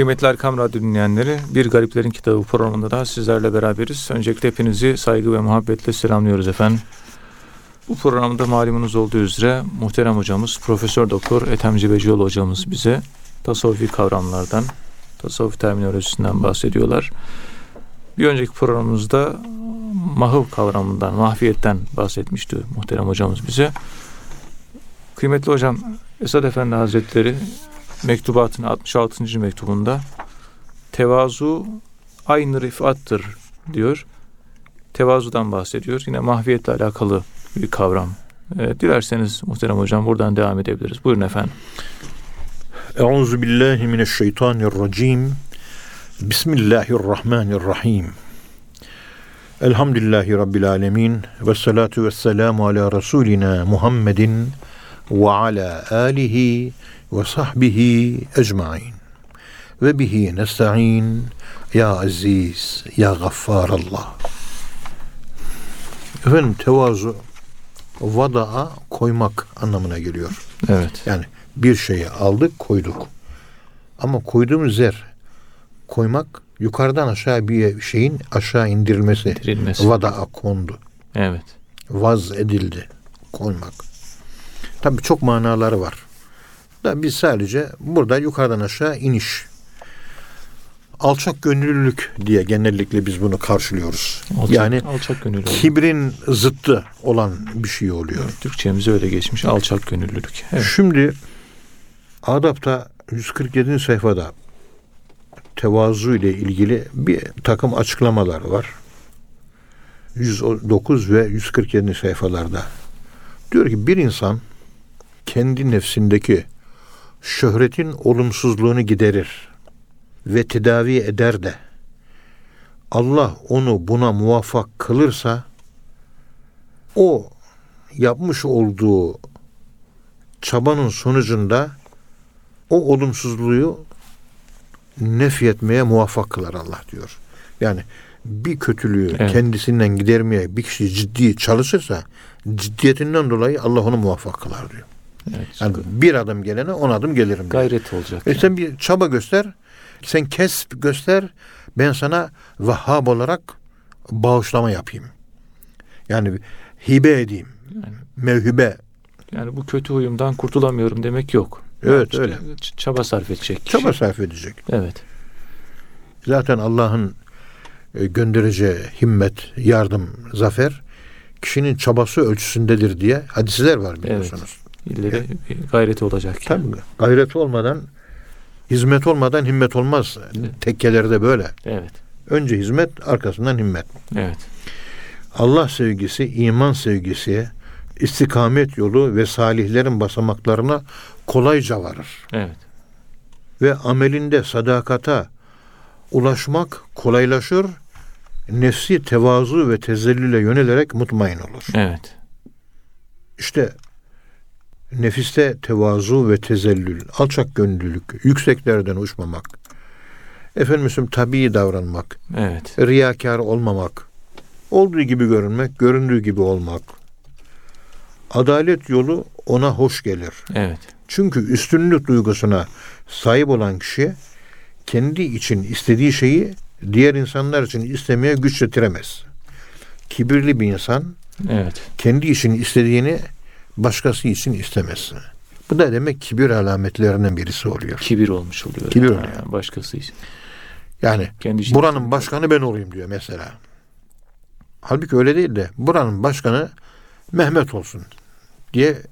Kıymetli Erkam Radyo dinleyenleri, Bir Gariplerin Kitabı programında da sizlerle beraberiz. Öncelikle hepinizi saygı ve muhabbetle selamlıyoruz efendim. Bu programda malumunuz olduğu üzere muhterem hocamız Profesör Doktor Ethem Cebecioğlu hocamız bize tasavvufi kavramlardan, tasavvuf terminolojisinden bahsediyorlar. Bir önceki programımızda mahv kavramından, mahfiyetten bahsetmişti muhterem hocamız bize. Kıymetli hocam Esad Efendi Hazretleri mektubatın 66. mektubunda tevazu aynı rifattır diyor. Tevazudan bahsediyor. Yine mahviyetle alakalı bir kavram. E, dilerseniz muhterem hocam buradan devam edebiliriz. Buyurun efendim. Euzu billahi mineşşeytanirracim. Bismillahirrahmanirrahim. Elhamdülillahi Rabbil alemin. Ve salatu ve selamu ala Resulina Muhammedin ve ala alihi ve sahbihi ecmain. Ve bihi nesta'in ya aziz ya gaffar Allah. Efendim tevazu vada'a koymak anlamına geliyor. Evet. Yani bir şeyi aldık koyduk. Ama koyduğumuz yer koymak yukarıdan aşağı bir şeyin aşağı indirilmesi. İndirilmesi. Vada'a kondu. Evet. Vaz edildi. Koymak. Tabii çok manaları var. Da biz sadece burada yukarıdan aşağı iniş. Alçak gönüllülük diye genellikle biz bunu karşılıyoruz. Alçak, yani alçak gönüllülük. kibrin zıttı olan bir şey oluyor. Evet, Türkçemize öyle geçmiş. Alçak gönüllülük. Evet. Şimdi Adap'ta 147. sayfada tevazu ile ilgili bir takım açıklamalar var. 109 ve 147. sayfalarda. Diyor ki bir insan kendi nefsindeki şöhretin olumsuzluğunu giderir ve tedavi eder de Allah onu buna muvaffak kılırsa o yapmış olduğu çabanın sonucunda o olumsuzluğu nefyetmeye muvaffak kılar Allah diyor. Yani bir kötülüğü Evet. kendisinden gidermeye bir kişi ciddi çalışırsa ciddiyetinden dolayı Allah onu muvaffak kılar diyor. Evet. Yani bir adım gelene on adım gelirim diyor. Gayret olacak. E sen bir çaba göster, sen kesp göster, ben sana Vahhab olarak bağışlama yapayım. Yani hibe edeyim. Yani- Mevhibe. Yani bu kötü huyumdan kurtulamıyorum demek yok. Evet, İşte öyle. Çaba sarf edecek. kişi. Çaba sarf edecek. Evet. Zaten Allah'ın e, göndereceği himmet, yardım, zafer kişinin çabası ölçüsündedir diye hadisler var biliyorsunuz. İlle bir gayreti olacak. Tabii gayret olmadan, hizmet olmadan himmet olmaz. Evet. Tekkelerde böyle. Evet. Önce hizmet, arkasından himmet. Evet. Allah sevgisi, iman sevgisi, istikamet yolu ve salihlerin basamaklarına kolayca varır. Evet. Ve amelinde sadakata ulaşmak kolaylaşır. Nefsi tevazu ve tezellüle yönelerek mutmain olur. Evet. İşte nefiste tevazu ve tezellül, alçak gönüllülük, yükseklerden uçmamak, efendim tabii davranmak, Evet. riyakar olmamak, olduğu gibi görünmek, göründüğü gibi olmak. Adalet yolu ona hoş gelir. Evet. Çünkü üstünlük duygusuna sahip olan kişi kendi için istediği şeyi diğer insanlar için istemeye güç yetiremez. Kibirli bir insan Evet. kendi için istediğini başkası için istemez. Bu da demek kibir alametlerinden birisi oluyor. Kibir olmuş oluyor. Kibir yani. oluyor. Başkası için. Yani Kendi buranın başkanı ben olayım diyor mesela. Halbuki öyle değil de buranın başkanı Mehmet olsun diye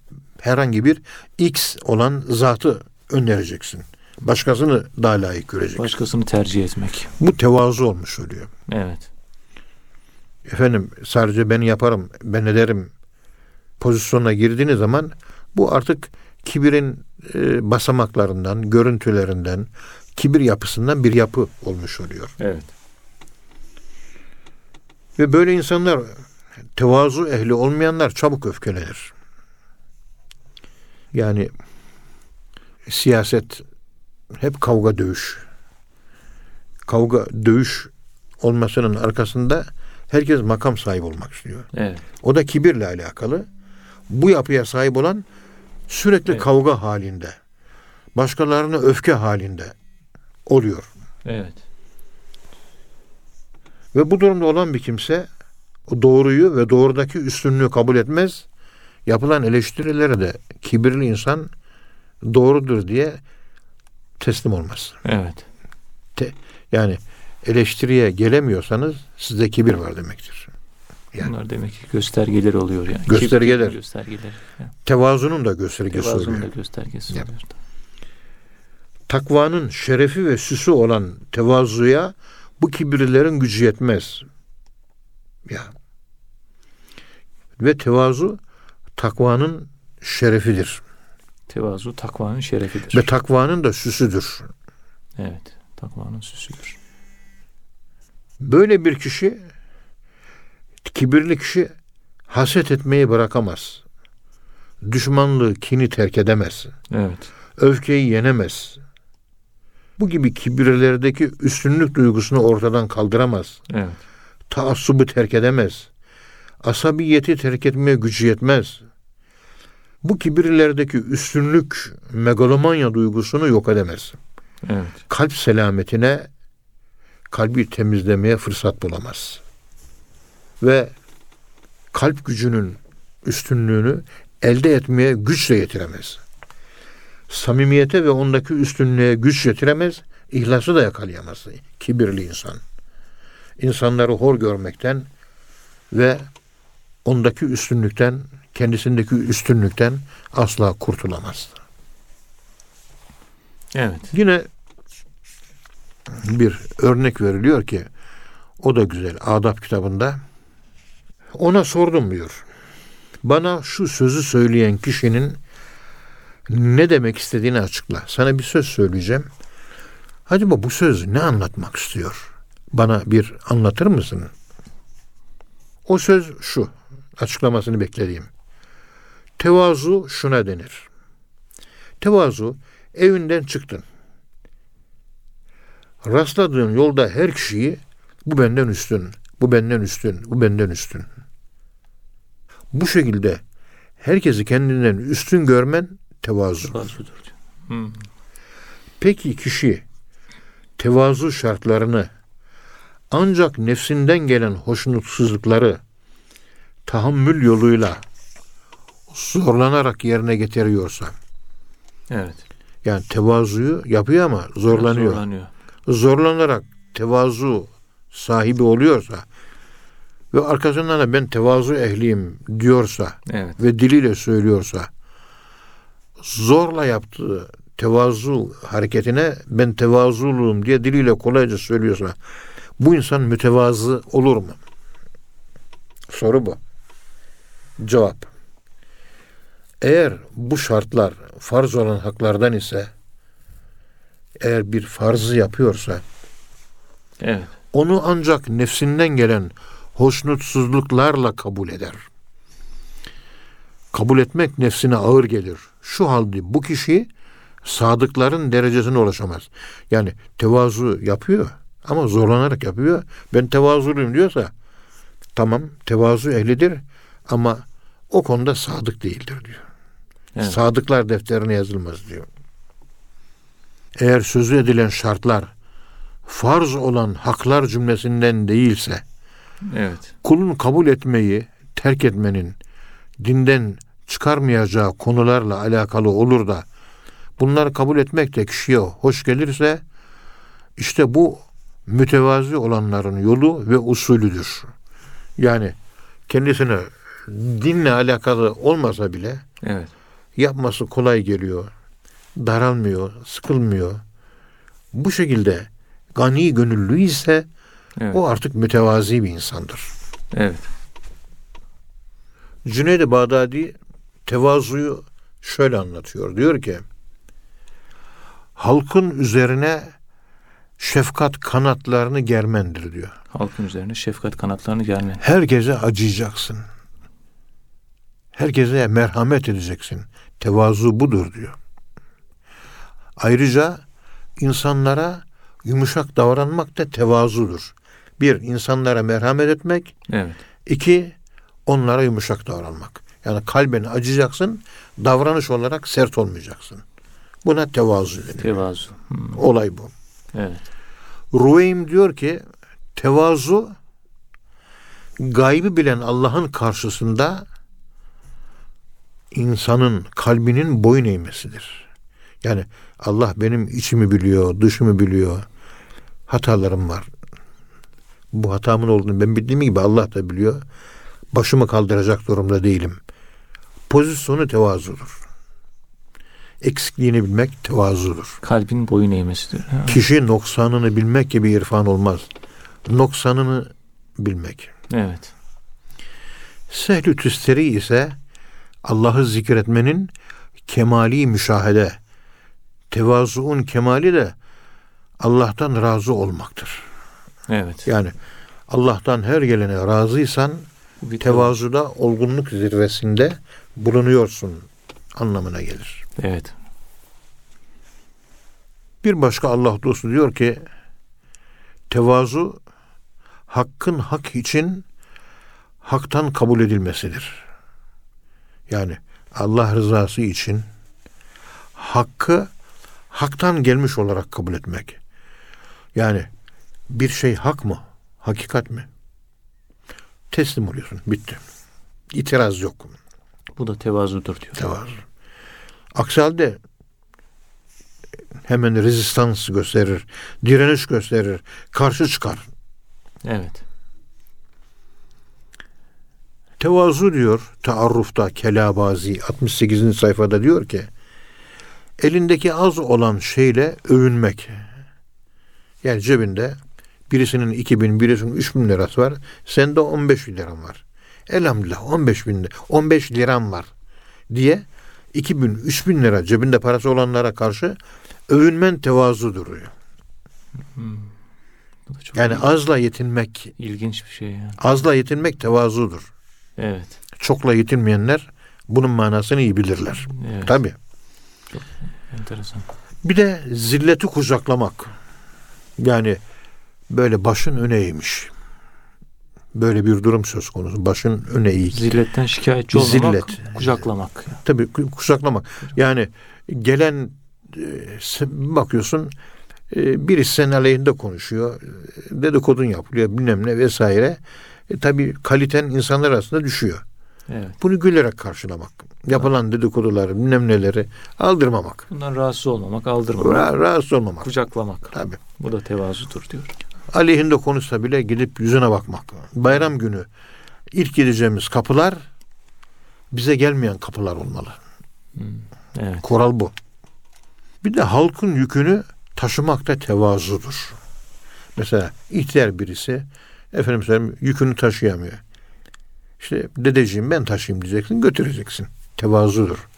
herhangi bir X olan zatı önereceksin. Başkasını daha layık göreceksin. Başkasını tercih etmek. Bu tevazu olmuş oluyor. Evet. Efendim sadece ben yaparım, ben ederim pozisyonuna girdiğiniz zaman bu artık kibirin e, basamaklarından, görüntülerinden, kibir yapısından bir yapı olmuş oluyor. Evet. Ve böyle insanlar tevazu ehli olmayanlar çabuk öfkelenir. Yani siyaset hep kavga dövüş. Kavga dövüş olmasının arkasında herkes makam sahibi olmak istiyor. Evet. O da kibirle alakalı. Bu yapıya sahip olan sürekli Evet. kavga halinde. Başkalarına öfke halinde oluyor. Evet. Ve bu durumda olan bir kimse doğruyu ve doğrudaki üstünlüğü kabul etmez. Yapılan eleştirilere de kibirli insan doğrudur diye teslim olmaz. Evet. Yani eleştiriye gelemiyorsanız sizde kibir var demektir. Yani. Bunlar demek ki göstergeleri oluyor yani. Göstergeler. Kibir Göstergeleri. Yani. Tevazunun da göstergesi Tevazunun oluyor. da göstergesi Evet. oluyor. Takvanın şerefi ve süsü olan tevazuya bu kibirlilerin gücü yetmez. Ya. Ve tevazu takvanın şerefidir. Tevazu takvanın şerefidir. Ve takvanın da süsüdür. evet. Takvanın süsüdür. Böyle bir kişi kibirli kişi haset etmeyi bırakamaz. Düşmanlığı, kini terk edemez. Evet. Öfkeyi yenemez. Bu gibi kibirlerdeki üstünlük duygusunu ortadan kaldıramaz. Evet. Taassubu terk edemez. Asabiyeti terk etmeye gücü yetmez. Bu kibirlerdeki üstünlük, megalomanya duygusunu yok edemez. Evet. Kalp selametine, kalbi temizlemeye fırsat bulamaz. Ve kalp gücünün üstünlüğünü elde etmeye güç de yetiremez. Samimiyete ve ondaki üstünlüğe güç yetiremez, ihlası da yakalayamaz kibirli insan. İnsanları hor görmekten ve ondaki üstünlükten, kendisindeki üstünlükten asla kurtulamaz. Evet. Yine bir örnek veriliyor ki o da güzel adab kitabında. Ona sordum diyor. Bana şu sözü söyleyen kişinin ne demek istediğini açıkla. Sana bir söz söyleyeceğim. Acaba bu söz ne anlatmak istiyor? Bana bir anlatır mısın? O söz şu. Açıklamasını beklediğim. Tevazu şuna denir. Tevazu evinden çıktın. Rastladığın yolda her kişiyi bu benden üstün, bu benden üstün, bu benden üstün. Bu şekilde herkesi kendinden üstün görmen tevazu. Tevazudur. diyor. Hmm. Peki kişi tevazu şartlarını ancak nefsinden gelen hoşnutsuzlukları tahammül yoluyla zorlanarak yerine getiriyorsa Evet. yani tevazuyu yapıyor ama zorlanıyor. Zorlanıyor. zorlanarak tevazu sahibi oluyorsa ve arkasından da ben tevazu ehliyim diyorsa Evet. ve diliyle söylüyorsa zorla yaptığı tevazu hareketine ben tevazuluyum diye diliyle kolayca söylüyorsa bu insan mütevazı olur mu? Soru bu. Cevap. Eğer bu şartlar farz olan haklardan ise eğer bir farzı yapıyorsa Evet. onu ancak nefsinden gelen hoşnutsuzluklarla kabul eder. Kabul etmek nefsine ağır gelir. Şu halde bu kişi sadıkların derecesine ulaşamaz. Yani tevazu yapıyor ama zorlanarak yapıyor. Ben tevazuluyum diyorsa tamam tevazu ehlidir ama o konuda sadık değildir diyor. Evet. Sadıklar defterine yazılmaz diyor. Eğer sözü edilen şartlar farz olan haklar cümlesinden değilse Evet. kulun kabul etmeyi terk etmenin dinden çıkarmayacağı konularla alakalı olur da bunları kabul etmek de kişiye hoş gelirse işte bu mütevazi olanların yolu ve usulüdür. Yani kendisine dinle alakalı olmasa bile Evet. yapması kolay geliyor. Daralmıyor, sıkılmıyor. Bu şekilde gani gönüllü ise Evet. o artık mütevazi bir insandır. Evet. Cüneyd-i Bağdadi tevazuyu şöyle anlatıyor. Diyor ki halkın üzerine şefkat kanatlarını germendir diyor. Halkın üzerine şefkat kanatlarını germe. Herkese acıyacaksın. Herkese merhamet edeceksin. Tevazu budur diyor. Ayrıca insanlara yumuşak davranmak da tevazudur. Bir, insanlara merhamet etmek. Evet. İki, onlara yumuşak davranmak. Yani kalben acıyacaksın, davranış olarak sert olmayacaksın. Buna tevazu denir. Tevazu. Hmm. Olay bu. Evet. Ruveym diyor ki tevazu gaybi bilen Allah'ın karşısında insanın kalbinin boyun eğmesidir. Yani Allah benim içimi biliyor, dışımı biliyor. Hatalarım var. Bu hatamın olduğunu ben bildiğim gibi Allah da biliyor. Başımı kaldıracak durumda değilim. Pozisyonu tevazudur. Eksikliğini bilmek tevazudur. Kalbin boyun eğmesidir. Ha. Kişi noksanını bilmek gibi irfan olmaz. Noksanını bilmek. Evet. Sehlü tüsteri ise Allah'ı zikretmenin kemali müşahede. Tevazuun kemali de Allah'tan razı olmaktır. Evet. Yani Allah'tan her gelene razıysan bir tevazuda olgunluk zirvesinde bulunuyorsun anlamına gelir. Evet. Bir başka Allah dostu diyor ki tevazu hakkın hak için haktan kabul edilmesidir. Yani Allah rızası için hakkı haktan gelmiş olarak kabul etmek. Yani bir şey hak mı? Hakikat mi? Teslim oluyorsun. Bitti. İtiraz yok. Bu da tevazudur diyor. Tevazu. Aksi halde hemen rezistans gösterir, direniş gösterir, karşı çıkar. Evet. Tevazu diyor taarrufta Kelabazi 68. sayfada diyor ki elindeki az olan şeyle övünmek. Yani cebinde birisinin 2000, birisinin 3000 lirası var. Sende 15 liram var. Elhamdülillah 15 bin, lira- 15 liram var diye 2000, 3000 lira cebinde parası olanlara karşı övünmen. Bu da çok Yani il- azla yetinmek, ilginç bir şey ya. azla yetinmek tevazudur. Evet. Çokla yetinmeyenler bunun manasını iyi bilirler. Evet. Tabii. Enteresan. Bir de zilleti kucaklamak. Yani böyle başın öne eğmiş. Böyle bir durum söz konusu. Başın öne eğik. Zilletten şikayetçi olmamak, Zillet. kucaklamak. Tabii ku- kucaklamak. Yani gelen e, bakıyorsun e, birisi senin aleyhinde konuşuyor. e, Dedikodun yapılıyor bilmem ne vesaire. E, tabii kaliten insanlar arasında düşüyor. Evet. Bunu gülerek karşılamak. Yapılan dedikoduları bilmem neleri aldırmamak. Bundan rahatsız olmamak, aldırmamak, Ra- rahatsız olmamak. kucaklamak. Tabii. Bu da tevazudur diyor. Aleyhinde konuşsa bile gidip yüzüne bakmak. Bayram günü ilk gideceğimiz kapılar bize gelmeyen kapılar olmalı. Hmm. Evet. Kural bu. Bir de halkın yükünü taşımakta tevazudur. Mesela ihtiyar birisi efendim söyleyeyim yükünü taşıyamıyor. İşte dedeciğim ben taşıyayım diyeceksin götüreceksin. Tevazudur.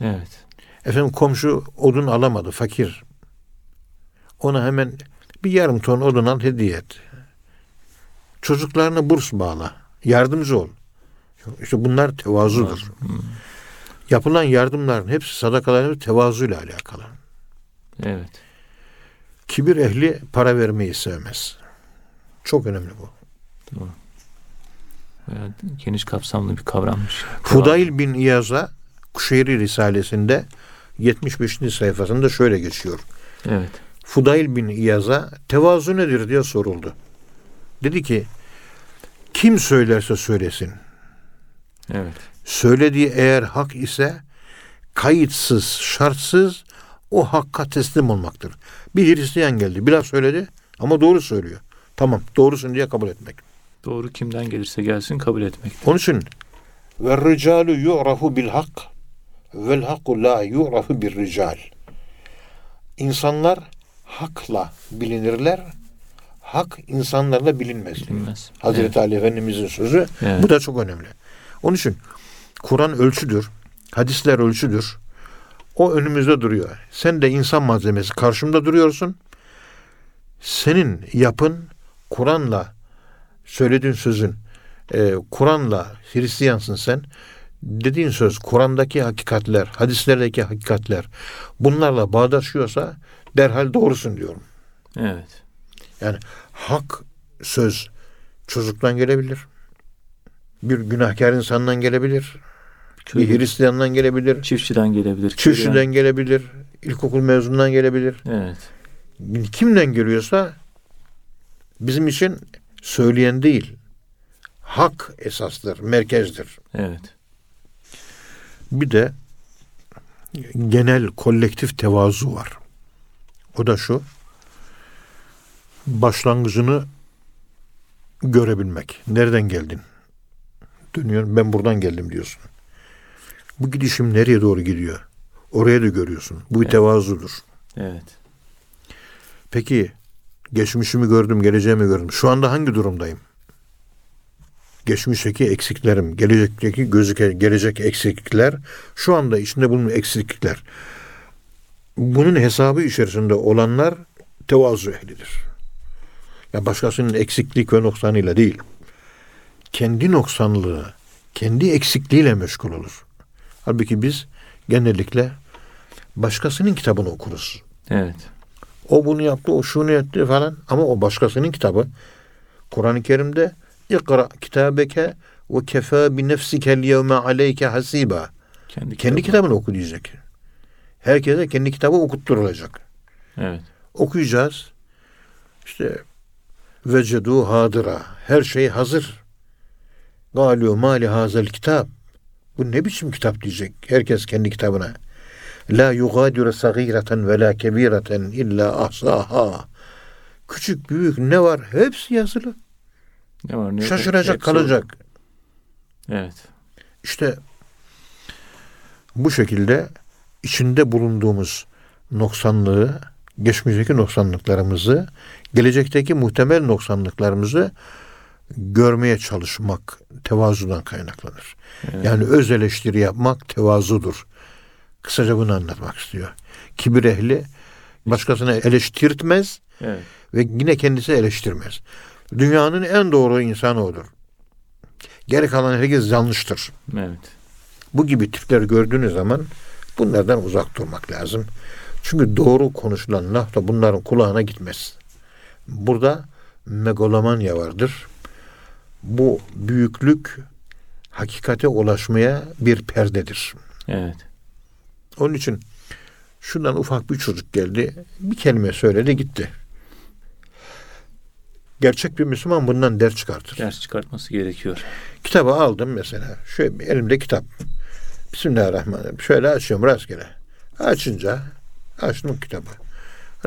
Evet. Efendim komşu odun alamadı fakir. Ona hemen bir yarım ton odun al hediye et. Çocuklarına burs bağla. Yardımcı ol. İşte bunlar tevazudur. Hmm. Yapılan yardımların hepsi sadakaların tevazuyla alakalı. Evet. Kibir ehli para vermeyi sevmez. Çok önemli bu. Bayağı geniş kapsamlı bir kavrammış. Fudayl bin İyaz'a Kuşeyri Risalesi'nde 75. sayfasında şöyle geçiyor. Evet. Fudayl bin İyaz'a tevazu nedir diye soruldu. Dedi ki kim söylerse söylesin. Evet. Söylediği eğer hak ise kayıtsız, şartsız o hakka teslim olmaktır. Bir Hristiyan geldi, bir laf söyledi ama doğru söylüyor. Tamam, doğrusun diye kabul etmek. Doğru kimden gelirse gelsin kabul etmek. Onun için ve ricalu yu'rafu bil hak vel hakku la yu'rafu bir rical. İnsanlar hakla bilinirler. Hak insanlarla bilinmez. Bilinmez. Hazreti Ali Efendimizin sözü. Evet. Bu da çok önemli. Onun için Kur'an ölçüdür. Hadisler ölçüdür. O önümüzde duruyor. Sen de insan malzemesi karşımda duruyorsun. Senin yapın Kur'an'la söylediğin sözün e, Kur'an'la Hristiyansın sen. Dediğin söz Kur'an'daki hakikatler, hadislerdeki hakikatler bunlarla bağdaşıyorsa derhal doğrusun diyorum. Evet. Yani hak söz çocuktan gelebilir. Bir günahkar insandan gelebilir. Bir Köylü, Hristiyandan gelebilir. çiftçiden gelebilir. Çiftçiden gelebilir. ilkokul mezunundan gelebilir. Evet. kimden geliyorsa bizim için söyleyen değil, hak esastır, merkezdir. Evet. Bir de genel kolektif tevazu var. O da şu. Başlangıcını görebilmek. Nereden geldin? Dönüyorsun. Ben buradan geldim diyorsun. Bu gidişim nereye doğru gidiyor? Oraya da görüyorsun. Bu bir Evet. tevazudur. Evet. Peki geçmişimi gördüm, geleceğimi gördüm. Şu anda hangi durumdayım? Geçmişteki eksiklerim, gelecekteki gözüke, gelecek eksiklikler, şu anda içinde bulunan eksiklikler. Bunun hesabı içerisinde olanlar tevazu ehlidir. Ya başkasının eksiklik ve noksanıyla değil. Kendi noksanlığı, kendi eksikliğiyle meşgul olur. Halbuki biz genellikle başkasının kitabını okuruz. Evet. O bunu yaptı, o şunu etti falan. Ama o başkasının kitabı. Kur'an-ı Kerim'de İkra kitabeke ve kefa bi nefsikel yevme aleyke hasiba. Kendi, Kendi kitabını oku diyecek. Herkese kendi kitabı okutturulacak. Evet. Okuyacağız. İşte vecedu hadıra. Her şey hazır. Galu mali hazel kitap. Bu ne biçim kitap diyecek. Herkes kendi kitabına. La yugadiru sagireten ve la kebireten illa ahsaha. Küçük büyük ne var? Hepsi yazılı. Ne var ne? Şaşıracak Hepsi kalacak. Evet. İşte bu şekilde içinde bulunduğumuz noksanlığı, geçmişteki noksanlıklarımızı, gelecekteki muhtemel noksanlıklarımızı görmeye çalışmak tevazudan kaynaklanır. Evet. Yani öz eleştiri yapmak tevazudur. Kısaca bunu anlatmak istiyor. Kibir ehli başkasını eleştirtmez Evet. ve yine kendisi eleştirmez. Dünyanın en doğru insanı odur. Geri kalan herkes yanlıştır. Evet. Bu gibi tipler gördüğünüz zaman bunlardan uzak durmak lazım. Çünkü doğru konuşulan laf da bunların kulağına gitmez. Burada megalomanya vardır. Bu büyüklük hakikate ulaşmaya bir perdedir. Evet. Onun için şuradan ufak bir çocuk geldi. Bir kelime söyledi gitti. Gerçek bir Müslüman bundan ders çıkartır. Ders çıkartması gerekiyor. Kitabı aldım mesela. Şöyle elimde kitap. Bismillahirrahmanirrahim. Şöyle açıyorum rastgele. Açınca açtım kitabı.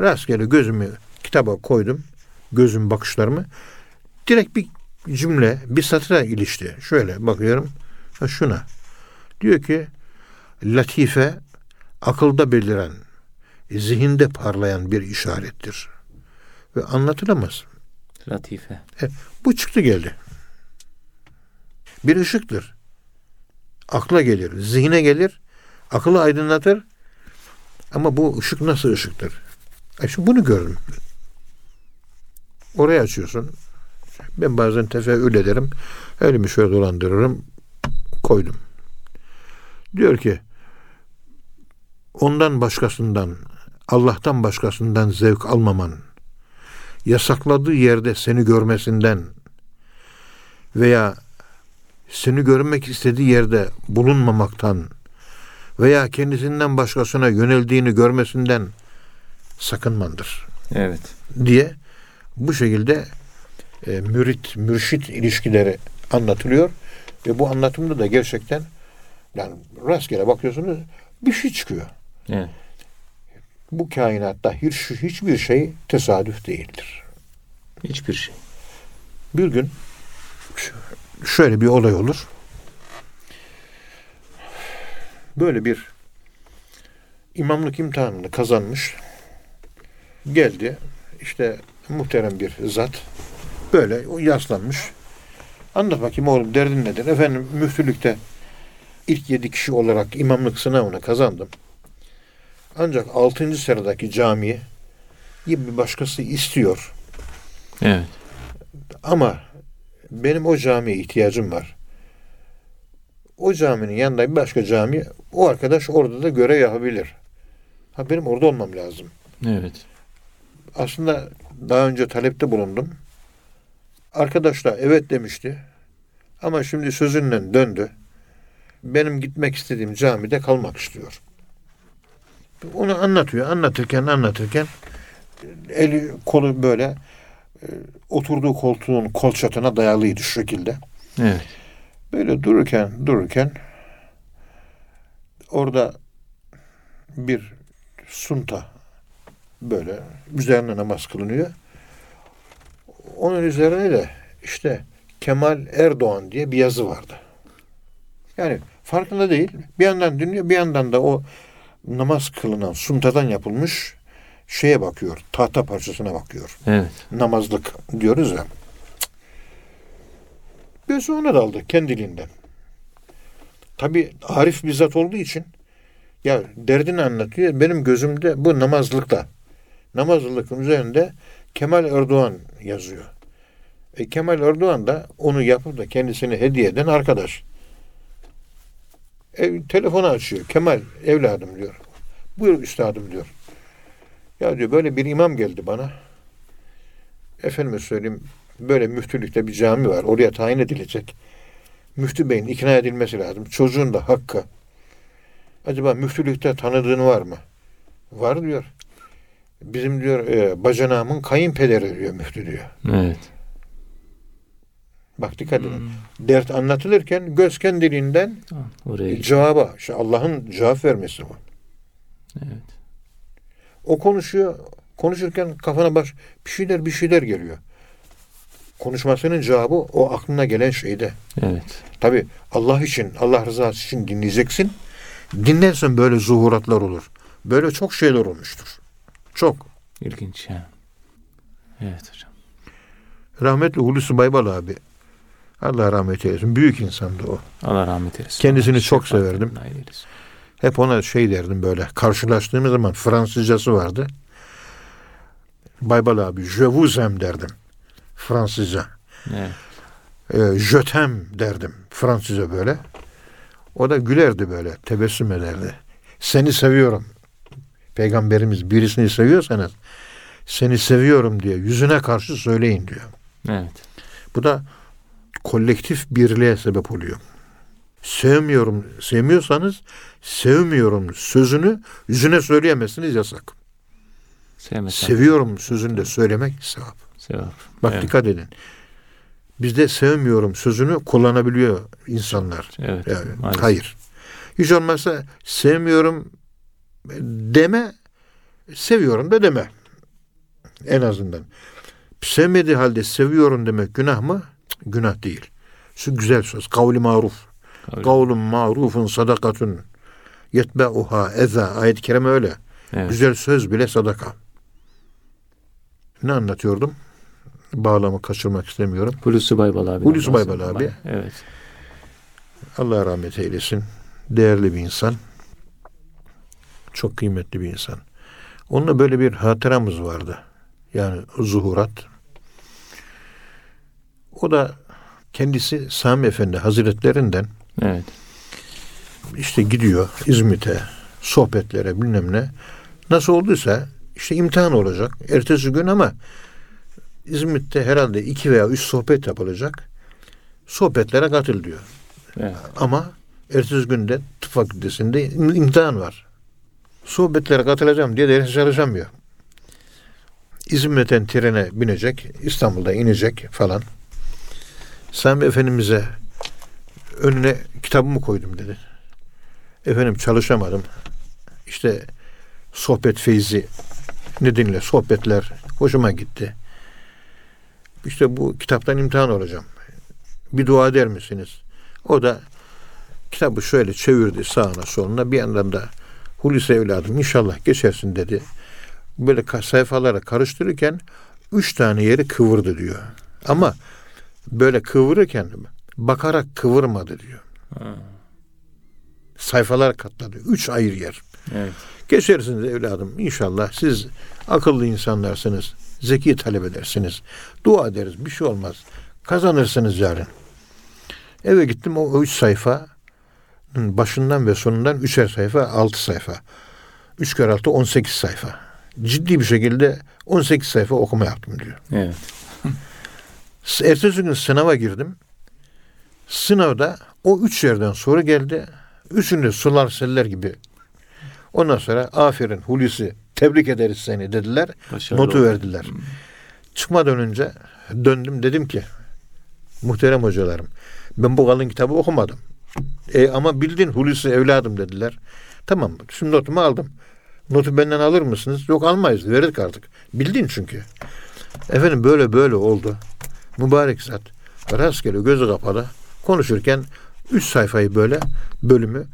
Rastgele gözümü kitaba koydum. Gözüm bakışlarımı. Direkt bir cümle, bir satıra ilişti. Şöyle bakıyorum. Ha şuna. Diyor ki latife akılda beliren, zihinde parlayan bir işarettir. Ve anlatılamaz. Latife. E, bu çıktı geldi. Bir ışıktır. Akla gelir, zihne gelir, akıllı aydınlatır. Ama bu ışık nasıl ışıktır? E şimdi bunu gördüm. Oraya açıyorsun. Ben bazen tefeül ederim. Elimi şöyle dolandırırım. Koydum. Diyor ki ondan başkasından, Allah'tan başkasından zevk almaman, yasakladığı yerde seni görmesinden veya seni görmek istediği yerde bulunmamaktan veya kendisinden başkasına yöneldiğini görmesinden sakınmandır Evet. diye bu şekilde e, mürit, mürşit ilişkileri anlatılıyor ve bu anlatımda da gerçekten yani rastgele bakıyorsunuz bir şey çıkıyor. Evet. Bu kainatta hiç, hiçbir şey tesadüf değildir. Hiçbir şey. Bir gün ş- şöyle bir olay olur. Böyle bir imamlık imtihanını kazanmış. Geldi. işte muhterem bir zat. Böyle yaslanmış. Anlat bakayım oğlum derdin nedir? Efendim müftülükte ilk yedi kişi olarak imamlık sınavını kazandım. Ancak altıncı sıradaki camiye bir başkası istiyor. Evet. Ama benim o camiye ihtiyacım var. O caminin yanında bir başka cami, o arkadaş orada da görev yapabilir. Ha benim orada olmam lazım. Evet. Aslında daha önce talepte bulundum. Arkadaş da evet demişti. Ama şimdi sözünden döndü. Benim gitmek istediğim camide kalmak istiyor. Onu anlatıyor. Anlatırken anlatırken eli kolu böyle oturduğu koltuğun kol çatına dayalıydı şu şekilde. Evet. Böyle dururken dururken orada bir sunta böyle üzerine namaz kılınıyor. Onun üzerine de işte Kemal Erdoğan diye bir yazı vardı. Yani farkında değil. Bir yandan dinliyor, bir yandan da o namaz kılınan suntadan yapılmış şeye bakıyor. Tahta parçasına bakıyor. Evet. Namazlık diyoruz ya. Gözü ona daldı kendiliğinden. Tabi Arif bizzat olduğu için ya derdini anlatıyor. Benim gözümde bu namazlıkta. Namazlılıkın üzerinde Kemal Erdoğan yazıyor. E, Kemal Erdoğan da onu yapıp da kendisine hediye eden arkadaş. E, telefonu açıyor. Kemal evladım diyor. Buyur üstadım diyor. Ya diyor böyle bir imam geldi bana. Efendime söyleyeyim böyle müftülükte bir cami var. Oraya tayin edilecek. Müftü beyin ikna edilmesi lazım. Çocuğun da hakkı. Acaba müftülükte tanıdığın var mı? Var diyor. Bizim diyor e, bacanağımın kayınpederi diyor müftü diyor. Evet. Bak dikkat edin. Dert anlatılırken göz kendiliğinden Oraya cevaba, işte Allah'ın cevap vermesi bu. Evet. O konuşuyor. Konuşurken kafana baş bir şeyler bir şeyler geliyor. Konuşmasının cevabı o aklına gelen şeyde. Evet. Tabi Allah için, Allah rızası için dinleyeceksin. Dinlersen böyle zuhuratlar olur. Böyle çok şeyler olmuştur. Çok. İlginç yani. Evet hocam. Rahmetli Hulusi Baybal abi. Allah rahmet eylesin. Büyük insandı o. Allah rahmet eylesin. Kendisini Allah çok severdim. eylesin. Hep ona şey derdim böyle. Karşılaştığımız zaman Fransızcası vardı. Baybal abi. Je vous aime derdim. Fransızca. Evet. E, je t'aime derdim. Fransızca böyle. O da gülerdi böyle. Tebessüm ederdi. Seni seviyorum. Peygamberimiz birisini seviyorsanız seni seviyorum diye yüzüne karşı söyleyin diyor. Evet. Bu da kolektif birliğe sebep oluyor. Sevmiyorum, sevmiyorsanız sevmiyorum sözünü yüzüne söyleyemezsiniz yasak. Sevmesen. Seviyorum sözünü de söylemek sevap. Sevap. Bak evet. dikkat edin. Bizde sevmiyorum sözünü kullanabiliyor insanlar. Evet. Yani, maalesef. hayır. Hiç olmazsa sevmiyorum deme, seviyorum da deme. En azından. Sevmediği halde seviyorum demek günah mı? Günah değil. Şu güzel söz. Kavli maruf. Kavli- Kavlun marufun sadakatun. Yetbe'uha eza. Ayet-i kerime öyle. Evet. Güzel söz bile sadaka. Ne anlatıyordum? Bağlamı kaçırmak istemiyorum. Hulusi Baybal abi. Hulusi Baybal abi. Evet. Allah rahmet eylesin. Değerli bir insan. Çok kıymetli bir insan. Onunla böyle bir hatıramız vardı. Yani zuhurat. O da kendisi Sami Efendi Hazretlerinden Evet. İşte gidiyor İzmit'e, sohbetlere bilmem ne. Nasıl olduysa işte imtihan olacak. Ertesi gün ama İzmit'te herhalde iki veya üç sohbet yapılacak. Sohbetlere katıl diyor. Evet. Ama ertesi günde tıp fakültesinde im- imtihan var. Sohbetlere katılacağım diye ders çalışamıyor. İzmit'ten trene binecek, İstanbul'da inecek falan. Sami Efendimiz'e önüne kitabımı koydum dedi. Efendim çalışamadım. İşte sohbet feyzi nedeniyle sohbetler hoşuma gitti. İşte bu kitaptan imtihan olacağım. Bir dua eder misiniz? O da kitabı şöyle çevirdi sağına soluna bir yandan da Hulusi evladım inşallah geçersin dedi. Böyle sayfalara karıştırırken üç tane yeri kıvırdı diyor. Ama böyle kıvırırken bakarak kıvırmadı diyor. Ha, Sayfalar katladı. Üç ayrı yer. Evet. Geçersiniz evladım inşallah. Siz akıllı insanlarsınız. Zeki talebelersiniz. Dua ederiz bir şey olmaz. Kazanırsınız yarın. Eve gittim o, o üç sayfa başından ve sonundan üçer sayfa altı sayfa. Üç kere altı on sekiz sayfa. Ciddi bir şekilde on sekiz sayfa okuma yaptım diyor. Evet. Ertesi gün sınava girdim. Sınavda o üç yerden soru geldi. Üçünde sular seller gibi. Ondan sonra aferin Hulusi Tebrik ederiz seni dediler. Başarılı notu oldu. verdiler. Çıkmadan önce döndüm dedim ki muhterem hocalarım ben bu kalın kitabı okumadım. E, ama bildin Hulusi evladım dediler. Tamam şimdi notumu aldım. Notu benden alır mısınız? Yok almayız verdik artık. Bildin çünkü. Efendim böyle böyle oldu. Mübarek zat rastgele gözü kapalı konuşurken üç sayfayı böyle bölümü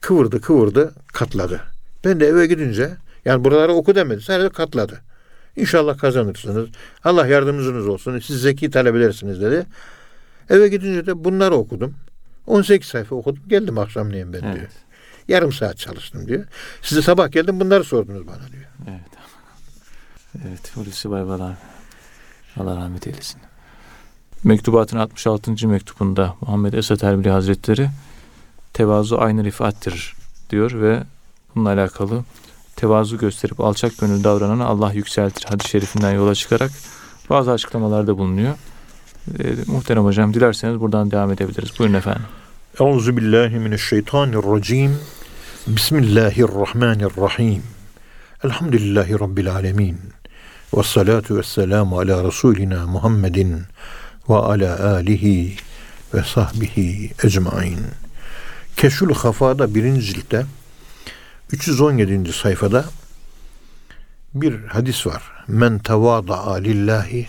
kıvırdı kıvırdı katladı. Ben de eve gidince yani buraları oku demedi. Sadece katladı. İnşallah kazanırsınız. Allah yardımcınız olsun. Siz zeki talebelersiniz dedi. Eve gidince de bunları okudum. 18 sayfa okudum. Geldim akşamleyin ben diyor. Evet. Yarım saat çalıştım diyor. Size sabah geldim bunları sordunuz bana diyor. Evet. Evet. Hulusi Baybalar. Allah rahmet eylesin. Mektubatın 66. mektubunda Muhammed Esat Erbili Hazretleri tevazu aynı rifattir diyor ve bununla alakalı tevazu gösterip alçak gönül davrananı Allah yükseltir hadis-i şerifinden yola çıkarak bazı açıklamalarda bulunuyor. Ee, muhterem hocam dilerseniz buradan devam edebiliriz. Buyurun efendim. Euzu billahi mineşşeytanirracim. Bismillahirrahmanirrahim. Elhamdülillahi rabbil alamin. Ve salatu vesselamu ala Resulina Muhammedin ve ala alihi ve sahbihi ecmain. Keşfül Hafa'da birinci ciltte 317. sayfada bir hadis var. Men tevada'a lillahi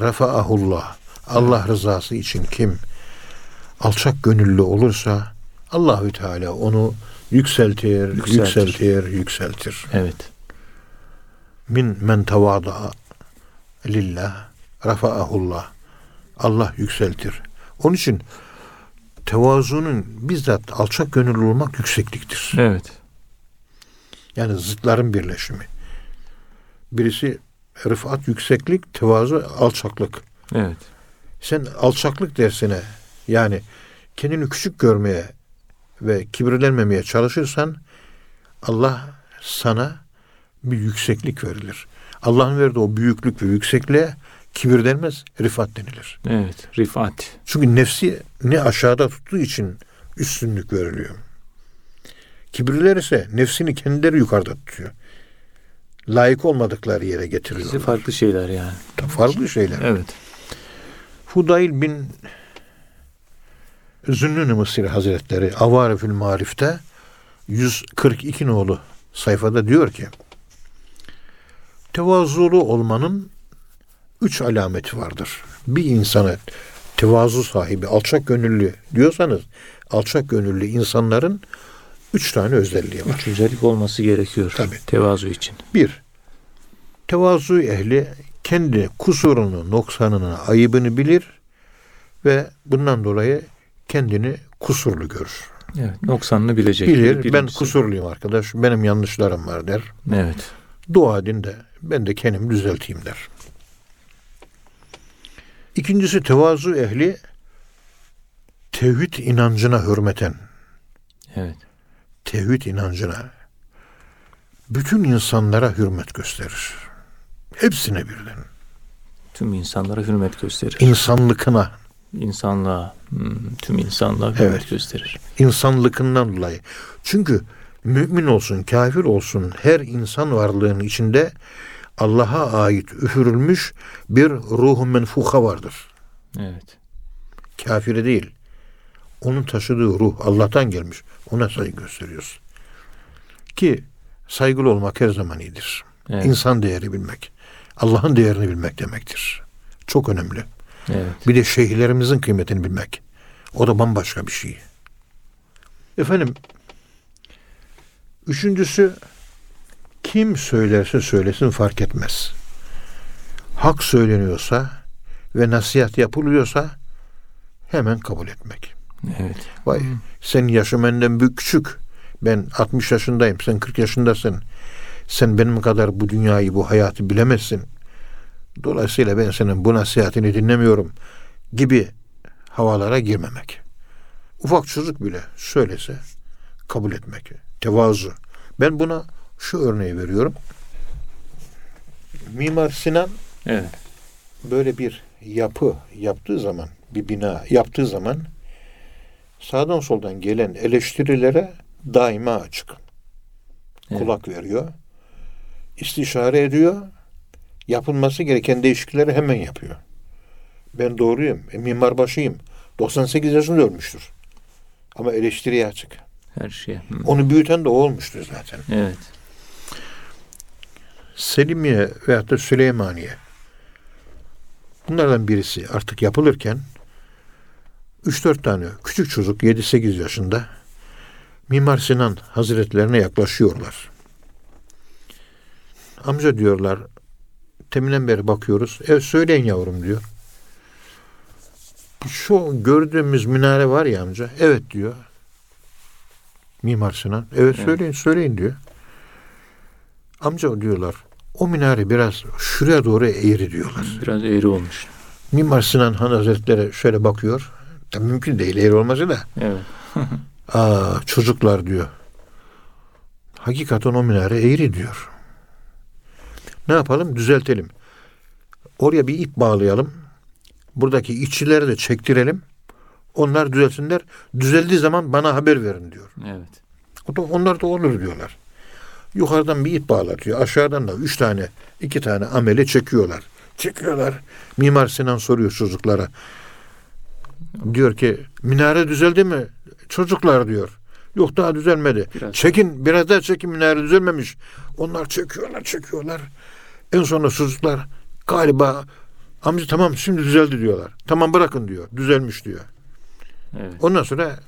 rafa'ahullah. Allah rızası için kim alçak gönüllü olursa Allahü Teala onu yükseltir, Yükseltir. yükseltir, yükseltir. Evet. Min men tevada lillah rafaahullah. Allah yükseltir. Onun için tevazunun bizzat alçak gönüllü olmak yüksekliktir. Evet. Yani zıtların birleşimi. Birisi rıfat yükseklik, tevazu alçaklık. Evet. Sen alçaklık dersine yani kendini küçük görmeye ve kibirlenmemeye çalışırsan Allah sana bir yükseklik verilir. Allah'ın verdiği o büyüklük ve yüksekliğe kibir denmez, rifat denilir. Evet. Rifat. Çünkü nefsi ne aşağıda tuttuğu için üstünlük veriliyor. Kibirler ise nefsini kendileri yukarıda tutuyor. Layık olmadıkları yere İkisi getiriyorlar. farklı şeyler yani. Farklı şeyler. Evet. Fudayl bin Zünnün Mısır Hazretleri Avarifül Marif'te 142 nolu sayfada diyor ki tevazulu olmanın üç alameti vardır. Bir insana tevazu sahibi, alçak gönüllü diyorsanız alçak gönüllü insanların üç tane özelliği var. Üç özellik olması gerekiyor. Tabii. Tevazu için. Bir, tevazu ehli kendi kusurunu, noksanını, ayıbını bilir ve bundan dolayı kendini kusurlu görür. Evet. Noksanını bilecek. Bilir, ben Birincisi. kusurluyum arkadaş, benim yanlışlarım var der. Evet. Dua edin de ben de kendimi düzelteyim der. İkincisi tevazu ehli tevhid inancına hürmeten, Evet. tevhid inancına bütün insanlara hürmet gösterir. Hepsine birden. Tüm insanlara hürmet gösterir. İnsanlıkına, İnsanlığa, hmm, tüm insanlığa hürmet Evet. gösterir. insanlıkından dolayı. Çünkü mümin olsun, kafir olsun her insan varlığının içinde Allah'a ait üfürülmüş bir ruhu menfuha vardır. Evet. Kafire değil. Onun taşıdığı ruh Allah'tan gelmiş. Ona saygı gösteriyoruz. Ki saygılı olmak her zaman iyidir. Evet. İnsan değeri bilmek. Allah'ın değerini bilmek demektir. Çok önemli. Evet. Bir de şeyhlerimizin kıymetini bilmek. O da bambaşka bir şey. Efendim, üçüncüsü kim söylerse söylesin fark etmez. Hak söyleniyorsa ve nasihat yapılıyorsa hemen kabul etmek. Evet. Vay senin yaşın benden büyük küçük. Ben 60 yaşındayım, sen 40 yaşındasın. Sen benim kadar bu dünyayı, bu hayatı bilemezsin. Dolayısıyla ben senin bu nasihatini dinlemiyorum gibi havalara girmemek. Ufak çocuk bile söylese kabul etmek. Tevazu. Ben buna şu örneği veriyorum. Mimar Sinan Evet. böyle bir yapı yaptığı zaman, bir bina yaptığı zaman sağdan soldan gelen eleştirilere daima açık. Evet. Kulak veriyor. istişare ediyor. Yapılması gereken değişiklikleri hemen yapıyor. Ben doğruyum. E, mimar başıyım. 98 yaşında ölmüştür. Ama eleştiriye açık. Her şeye. Hı. Onu büyüten de o olmuştur zaten. Evet. Selimiye veyahut da Süleymaniye. Bunlardan birisi artık yapılırken 3-4 tane küçük çocuk 7-8 yaşında Mimar Sinan Hazretlerine yaklaşıyorlar. Amca diyorlar teminden beri bakıyoruz. Evet söyleyin yavrum diyor. Şu gördüğümüz minare var ya amca. Evet diyor. Mimar Sinan. Evet Evet. söyleyin söyleyin diyor. Amca diyorlar. O minare biraz şuraya doğru eğri diyorlar. Biraz eğri olmuş. Mimar Sinan Han Hazretleri şöyle bakıyor. Tabii mümkün değil eğri olması da. Evet. Aa çocuklar diyor. Hakikaten o minare eğri diyor. Ne yapalım? Düzeltelim. Oraya bir ip bağlayalım. Buradaki işçileri de çektirelim. Onlar düzelsinler. Düzeldiği zaman bana haber verin diyor. Evet. O da, onlar da olur diyorlar. Yukarıdan bir ip bağlatıyor. Aşağıdan da üç tane, iki tane amele çekiyorlar. Çekiyorlar. Mimar Sinan soruyor çocuklara. Diyor ki minare düzeldi mi? Çocuklar diyor. Yok daha düzelmedi. Biraz. Çekin biraz daha çekin minare düzelmemiş. Onlar çekiyorlar çekiyorlar. En sonunda çocuklar galiba amca tamam şimdi düzeldi diyorlar. Tamam bırakın diyor. Düzelmiş diyor. Evet. Ondan sonra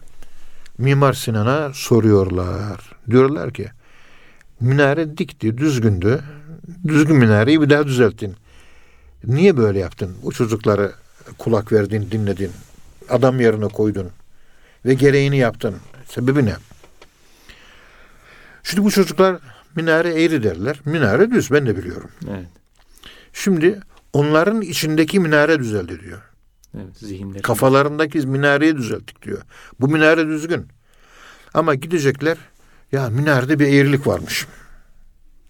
Mimar Sinan'a soruyorlar. Diyorlar ki minare dikti, düzgündü. Düzgün minareyi bir daha düzelttin. Niye böyle yaptın? O çocuklara kulak verdin, dinledin. Adam yerine koydun. Ve gereğini yaptın. Sebebi ne? Şimdi bu çocuklar minare eğri derler. Minare düz ben de biliyorum. Evet. Şimdi onların içindeki minare düzeldi diyor. Evet. Zihinleri. Kafalarındaki minareyi düzelttik diyor. Bu minare düzgün. Ama gidecekler ya minarede bir eğrilik varmış.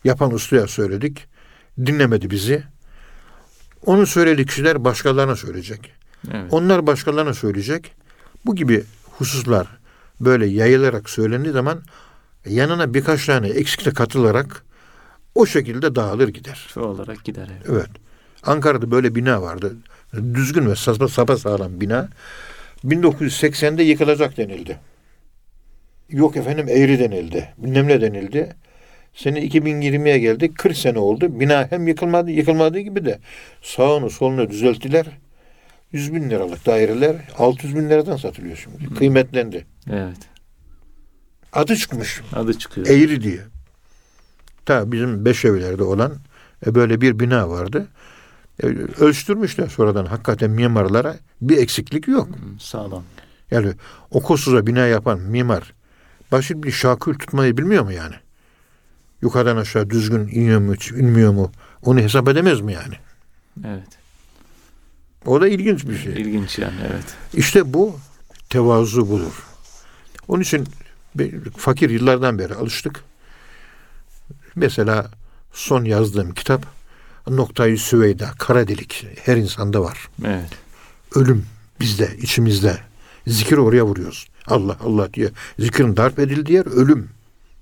Yapan ustaya söyledik. Dinlemedi bizi. Onu söylediği kişiler başkalarına söyleyecek. Evet. Onlar başkalarına söyleyecek. Bu gibi hususlar böyle yayılarak söylendiği zaman yanına birkaç tane eksik de katılarak o şekilde dağılır gider. Şu olarak gider. Evet. Evet. Ankara'da böyle bina vardı. Düzgün ve sapa, sapa sağlam bina. 1980'de yıkılacak denildi. Yok efendim eğri denildi. Bilmem ne denildi. Sene 2020'ye geldik. 40 sene oldu. Bina hem yıkılmadı, yıkılmadığı gibi de sağını solunu düzelttiler. 100 bin liralık daireler 600 bin liradan satılıyor şimdi. Kıymetlendi. Evet. Adı çıkmış. Adı çıkıyor. Eğri diye. Ta bizim beş evlerde olan e, böyle bir bina vardı. E, ölçtürmüşler sonradan hakikaten mimarlara bir eksiklik yok. Hı, Sağlam. Yani okulsuza bina yapan mimar basit bir şakül tutmayı bilmiyor mu yani? Yukarıdan aşağı düzgün iniyor mu, inmiyor mu? Onu hesap edemez mi yani? Evet. O da ilginç bir şey. İlginç yani. Evet. İşte bu tevazu budur. Onun için fakir yıllardan beri alıştık. Mesela son yazdığım kitap Noktayı Süveyda, kara delik her insanda var. Evet. Ölüm bizde, içimizde. Zikir oraya vuruyoruz. Allah Allah diye. Zikrin darp edildiği yer ölüm.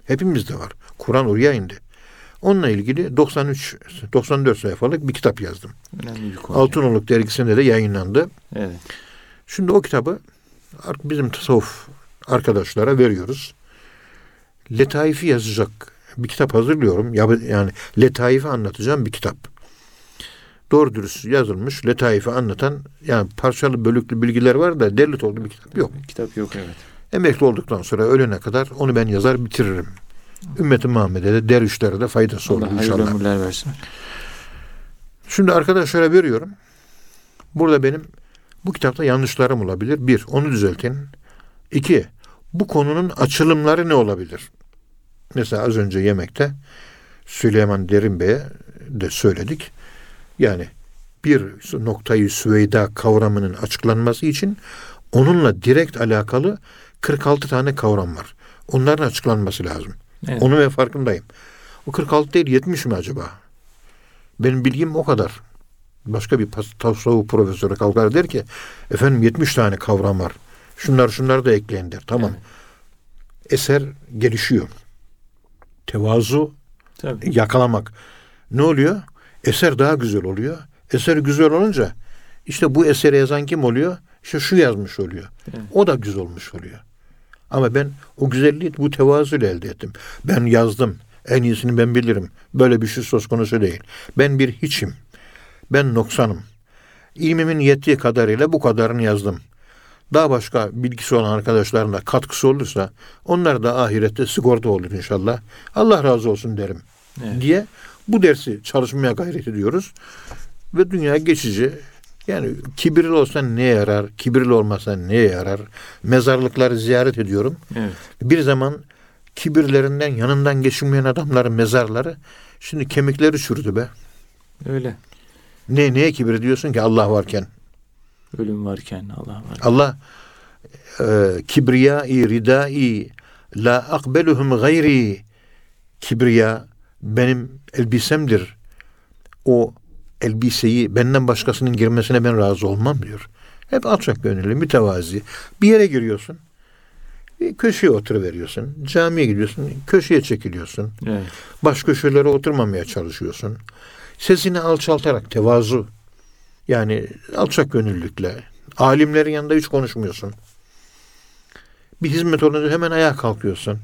Hepimizde var. Kur'an oraya indi. Onunla ilgili 93 94 sayfalık bir kitap yazdım. Önemli bir konu. Altınoluk dergisinde de yayınlandı. Evet. Şimdi o kitabı bizim tasavvuf arkadaşlara veriyoruz. Letaifi yazacak bir kitap hazırlıyorum. Ya- Yani letaifi anlatacağım bir kitap. Doğru dürüst yazılmış, letaifi anlatan yani parçalı bölüklü bilgiler var da derli toplu bir kitap yok. Kitap yok evet. Emekli olduktan sonra ölene kadar onu ben yazar bitiririm. Ümmeti Muhammed'e de dervişlere de faydası olur Allah hayırlı inşallah. ömürler versin. Şimdi arkadaşlara veriyorum. Burada benim bu kitapta yanlışlarım olabilir. Bir, onu düzeltin. İki, bu konunun açılımları ne olabilir? Mesela az önce yemekte Süleyman Derin Bey'e de söyledik. Yani bir noktayı Süveyda kavramının açıklanması için onunla direkt alakalı 46 tane kavram var. Onların açıklanması lazım. Evet. Onu ve farkındayım. O 46 değil 70 mi acaba? Benim bilgim o kadar. Başka bir tasavvuf profesörü kalkar der ki efendim 70 tane kavram var. Şunlar şunlar da ekleyin der. Tamam. Evet. Eser gelişiyor. Tevazu Tabii. yakalamak. Ne oluyor? Eser daha güzel oluyor. Eser güzel olunca işte bu eseri yazan kim oluyor? İşte şu yazmış oluyor. Evet. O da güzel olmuş oluyor. Ama ben o güzelliği bu tevazuyla elde ettim. Ben yazdım. En iyisini ben bilirim. Böyle bir şey söz konusu değil. Ben bir hiçim. Ben noksanım. İlmimin yettiği kadarıyla bu kadarını yazdım. Daha başka bilgisi olan arkadaşların da katkısı olursa onlar da ahirette sigorta olur inşallah. Allah razı olsun derim Evet. diye bu dersi çalışmaya gayret ediyoruz. Ve dünya geçici. Yani kibirli olsan neye yarar? Kibirli olmasan neye yarar? Mezarlıkları ziyaret ediyorum. Evet. Bir zaman kibirlerinden yanından geçilmeyen adamların mezarları şimdi kemikleri çürüdü be. Öyle. Ne neye kibir diyorsun ki Allah varken? Ölüm varken Allah var. Allah e, kibriyai ridai la akbeluhum gayri kibriya benim elbisemdir. O elbiseyi benden başkasının girmesine ben razı olmam diyor. Hep alçak gönüllü, mütevazi. Bir yere giriyorsun. Bir köşeye oturuveriyorsun. Camiye gidiyorsun. Köşeye çekiliyorsun. Evet. Baş köşelere oturmamaya çalışıyorsun. Sesini alçaltarak tevazu. Yani alçak gönüllülükle. Alimlerin yanında hiç konuşmuyorsun. Bir hizmet olunca hemen ayağa kalkıyorsun.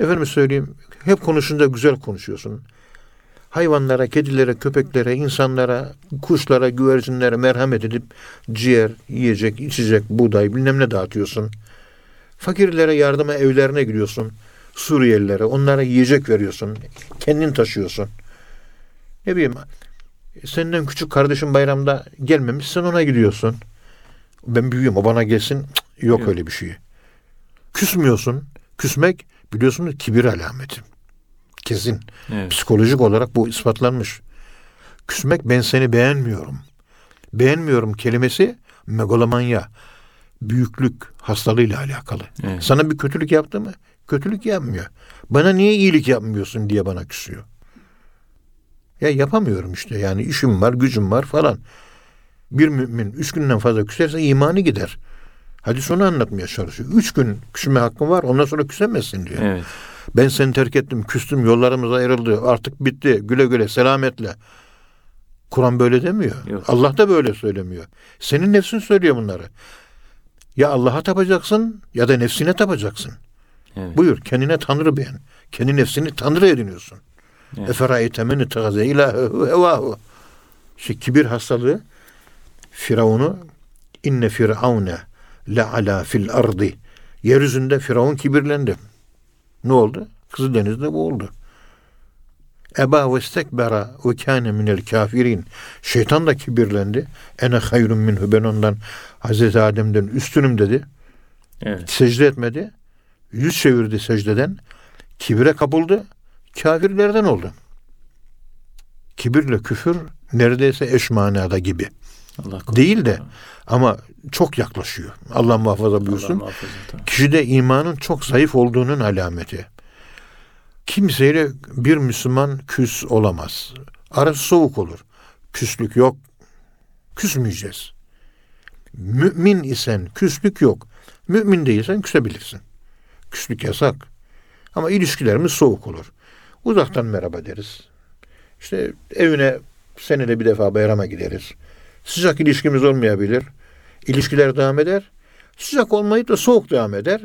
Efendim söyleyeyim, hep konuşunca güzel konuşuyorsun. Hayvanlara, kedilere, köpeklere, insanlara, kuşlara, güvercinlere merhamet edip ciğer, yiyecek, içecek, buğday bilmem ne dağıtıyorsun. Fakirlere yardıma evlerine gidiyorsun. Suriyelilere, onlara yiyecek veriyorsun. Kendin taşıyorsun. Ne bileyim, senden küçük kardeşin bayramda gelmemiş, sen ona gidiyorsun. Ben büyüğüm, o bana gelsin. Cık, yok Yok. öyle bir şey. Küsmüyorsun. Küsmek biliyorsunuz kibir alameti. Kesin. Evet. Psikolojik olarak bu ispatlanmış. Küsmek ben seni beğenmiyorum. Beğenmiyorum kelimesi megalomanya, büyüklük hastalığıyla alakalı. Evet. Sana bir kötülük yaptı mı? Kötülük yapmıyor. Bana niye iyilik yapmıyorsun diye bana küsüyor. Ya yapamıyorum işte yani işim var, gücüm var falan. Bir mümin üç günden fazla küserse imanı gider. Hadi onu anlatmaya çalışıyor. Üç gün küsme hakkın var ondan sonra küsemezsin diyor. Evet. Ben seni terk ettim, küstüm, yollarımız ayrıldı, artık bitti, güle güle, selametle. Kur'an böyle demiyor. Yok. Allah da böyle söylemiyor. Senin nefsin söylüyor bunları. Ya Allah'a tapacaksın ya da nefsine tapacaksın. Evet. Buyur kendine Tanrı beğen. Kendi nefsini Tanrı ediniyorsun. Evet. Eferayte men ittehaze ilahehu hevahu. İşte kibir hastalığı Firavun'u inne firavune le ala fil ardı. Yeryüzünde Firavun kibirlendi. Ne oldu? Kızıldeniz'de bu oldu. Eba ve istekbera ve kâne minel kafirin. Şeytan da kibirlendi. Ene hayrun minhu ben ondan Hazreti Adem'den üstünüm dedi. Evet. Secde etmedi. Yüz çevirdi secdeden. Kibire kapıldı. Kafirlerden oldu. Kibirle küfür neredeyse eş manada gibi. Allah korusun. Değil de ama çok yaklaşıyor. Allah muhafaza buyursun. Allah muhafaza. Tamam. Kişide imanın çok zayıf olduğunun alameti. Kimseyle bir Müslüman küs olamaz. Arası soğuk olur. Küslük yok. Küsmeyeceğiz. Mümin isen küslük yok. Mümin değilsen küsebilirsin. Küslük yasak. Ama ilişkilerimiz soğuk olur. Uzaktan merhaba deriz. İşte evine senede bir defa bayrama gideriz. Sıcak ilişkimiz olmayabilir. İlişkiler devam eder. Sıcak olmayıp da soğuk devam eder.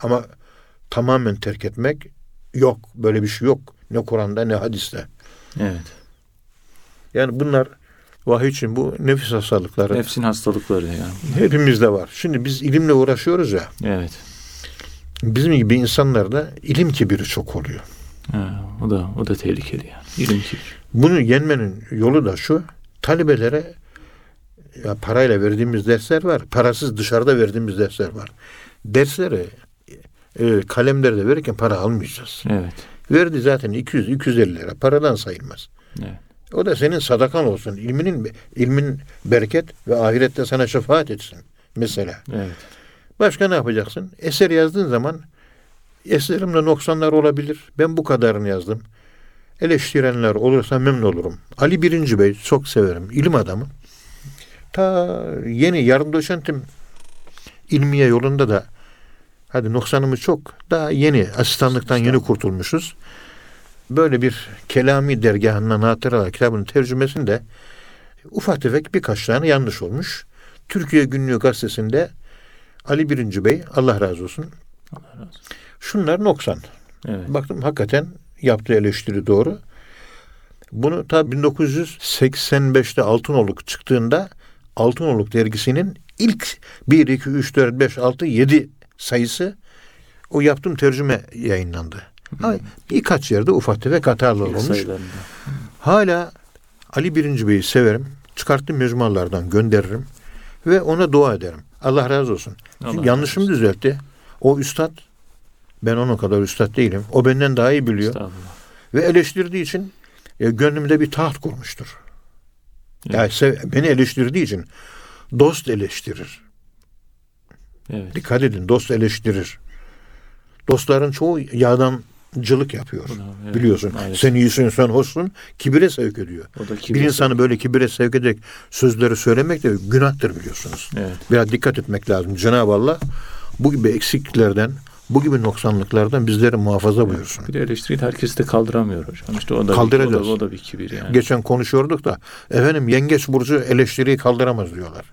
Ama tamamen terk etmek yok. Böyle bir şey yok. Ne Kur'an'da ne hadiste. Evet. Yani bunlar vahiy için bu nefis hastalıkları Nefsin hastalıkları yani. hepimizde var. Şimdi biz ilimle uğraşıyoruz ya. Evet. Bizim gibi insanlarda ilim kibiri çok oluyor. Ha, o da o da tehlikeli yani. İlim kibir. Bunu yenmenin yolu da şu. Talebelere ya parayla verdiğimiz dersler var. Parasız dışarıda verdiğimiz dersler var. Dersleri e, kalemlerde verirken para almayacağız. Evet. Verdi zaten 200-250 lira. Paradan sayılmaz. Evet. O da senin sadakan olsun. İlminin ilmin bereket ve ahirette sana şefaat etsin. Mesela. Evet. Başka ne yapacaksın? Eser yazdığın zaman eserimde noksanlar olabilir. Ben bu kadarını yazdım. Eleştirenler olursa memnun olurum. Ali Birinci Bey çok severim. İlim adamı. Ta yeni yarım doçentim ilmiye yolunda da hadi noksanımız çok. Daha yeni asistanlıktan yeni kurtulmuşuz. böyle bir kelami dergahından hatıralar kitabının tercümesinde ufak tefek birkaç tane yanlış olmuş. Türkiye Günlüğü gazetesinde Ali Birinci Bey Allah razı olsun. Allah razı olsun. Şunlar noksan. Evet. Baktım hakikaten yaptığı eleştiri doğru. Bunu ta 1985'te Altınoluk çıktığında Altınoluk dergisinin ilk 1, 2, 3, 4, 5, 6, 7 sayısı o yaptığım tercüme yayınlandı. Ha, birkaç yerde ufak tefek hatalar olmuş. Hala Ali Birinci Bey'i severim. Çıkarttığım mecmualardan gönderirim. Ve ona dua ederim. Allah razı olsun. Allah Çünkü yanlışımı razı düzeltti. O üstad. Ben onun kadar üstad değilim. O benden daha iyi biliyor. Ve eleştirdiği için e, gönlümde bir taht kurmuştur. Evet. Yani beni eleştirdiği için dost eleştirir. Evet. Dikkat edin dost eleştirir. Dostların çoğu yardımcılık yapıyor. Evet, Biliyorsun. maalesef. Sen iyisin, sen hoşsun. Kibire sevk ediyor. O da Bir kibir. insanı böyle kibire sevk edecek sözleri söylemek de günahtır biliyorsunuz. Evet. Biraz dikkat etmek lazım. Cenab-ı Allah bu gibi eksikliklerden, bu gibi noksanlıklardan bizleri muhafaza buyursun. Bir de eleştiriyi herkes de kaldıramıyor hocam. İşte o da, Kaldıracağız. Bir, o, da, o da bir kibir yani. Geçen konuşuyorduk da efendim yengeç burcu eleştiriyi kaldıramaz diyorlar.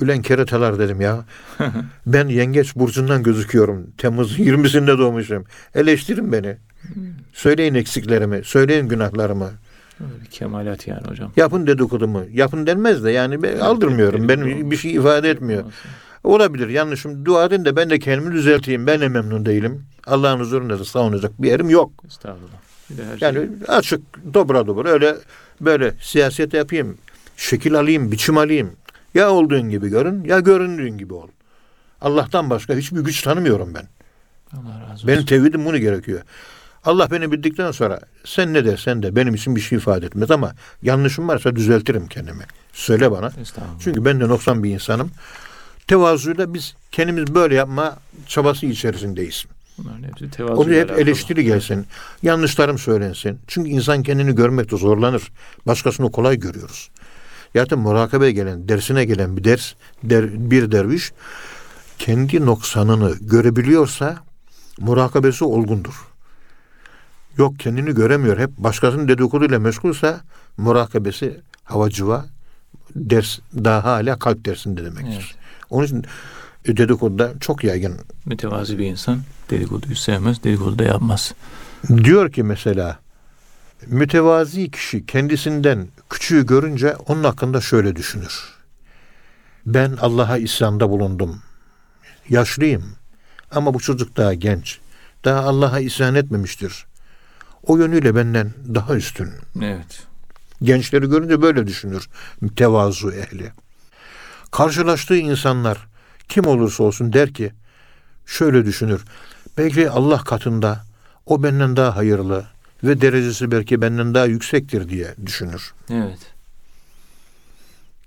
Ülen kereteler dedim ya. ben yengeç burcundan gözüküyorum. Temmuz 20'sinde doğmuşum. Eleştirin beni. Söyleyin eksiklerimi, söyleyin günahlarımı. Öyle kemalat yani hocam. Yapın dedikodumu. Yapın denmez de yani ben aldırmıyorum. Benim bir şey ifade etmiyor. Olabilir yanlışım. Dua edin de ben de kendimi düzelteyim. Ben de memnun değilim. Allah'ın huzurunda da savunacak bir yerim yok. Estağfurullah. Bir de her Yani şey açık, dobra dobra öyle böyle siyaset yapayım, şekil alayım, biçim alayım. Ya olduğun gibi görün, ya göründüğün gibi ol. Allah'tan başka hiçbir güç tanımıyorum ben. Allah razı olsun. Benim tevhidim bunu gerekiyor. Allah beni bildikten sonra sen ne dersen de benim için bir şey ifade etmez ama yanlışım varsa düzeltirim kendimi. Söyle bana. Estağfurullah. Çünkü ben de noksan bir insanım. Tevazuyla biz kendimiz böyle yapma çabası içerisindeyiz. Bunların hepsi tevazu. Oraya hep eleştiri gelsin. Yanlışlarım söylensin. Çünkü insan kendini görmekte zorlanır. Başkasını kolay görüyoruz. Zaten murakabeye gelen, dersine gelen bir ders, der, bir derviş kendi noksanını görebiliyorsa murakabesi olgundur. Yok kendini göremiyor. Hep başkasının dedikoduyla meşgulsa murakabesi havacıva ders daha hala kalp dersinde demektir. Evet. Onun için dedikoduda çok yaygın Mütevazi bir insan dedikoduyu sevmez, dedikodu da yapmaz. Diyor ki mesela mütevazi kişi kendisinden küçüğü görünce onun hakkında şöyle düşünür. Ben Allah'a isyanda bulundum. Yaşlıyım ama bu çocuk daha genç. Daha Allah'a isyan etmemiştir. O yönüyle benden daha üstün. Evet. Gençleri görünce böyle düşünür mütevazu ehli. Karşılaştığı insanlar kim olursa olsun der ki şöyle düşünür. Belki Allah katında o benden daha hayırlı ve derecesi belki benden daha yüksektir diye düşünür. Evet.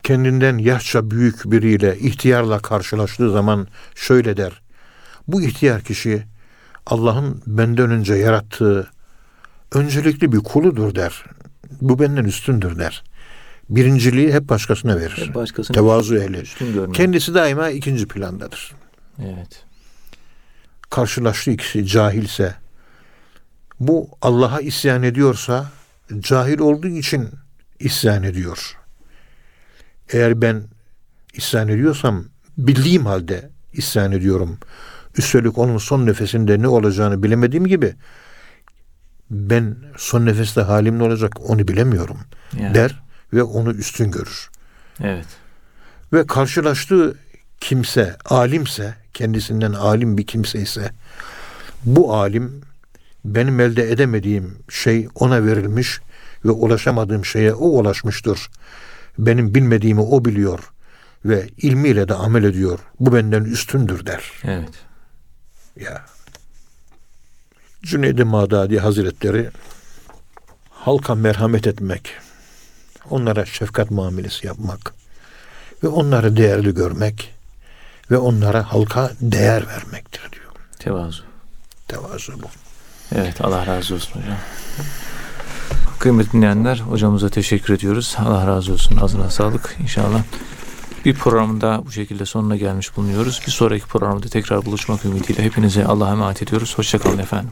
Kendinden yaşça büyük biriyle ihtiyarla karşılaştığı zaman şöyle der. Bu ihtiyar kişi Allah'ın benden önce yarattığı öncelikli bir kuludur der. Bu benden üstündür der. Birinciliği hep başkasına verir. Hep başkasını Tevazu ehli. Kendisi daima ikinci plandadır. Evet. Karşılaştığı ikisi cahilse, bu Allah'a isyan ediyorsa, cahil olduğu için isyan ediyor. Eğer ben isyan ediyorsam, bildiğim halde isyan ediyorum. Üstelik onun son nefesinde ne olacağını bilemediğim gibi, ben son nefeste halim ne olacak onu bilemiyorum Yani, der ve onu üstün görür. Evet. Ve karşılaştığı kimse alimse, kendisinden alim bir kimse ise bu alim benim elde edemediğim şey ona verilmiş ve ulaşamadığım şeye o ulaşmıştır. Benim bilmediğimi o biliyor ve ilmiyle de amel ediyor. Bu benden üstündür der. Evet. Ya. Cüneyd-i Mağdadi Hazretleri halka merhamet etmek, onlara şefkat muamelesi yapmak ve onları değerli görmek ve onlara halka değer vermektir diyor. Tevazu. Tevazu bu. Evet Allah razı olsun hocam. Kıymetli dinleyenler hocamıza teşekkür ediyoruz. Allah razı olsun. Ağzına sağlık inşallah. Bir programda bu şekilde sonuna gelmiş bulunuyoruz. Bir sonraki programda tekrar buluşmak ümidiyle hepinize Allah'a emanet ediyoruz. Hoşçakalın efendim.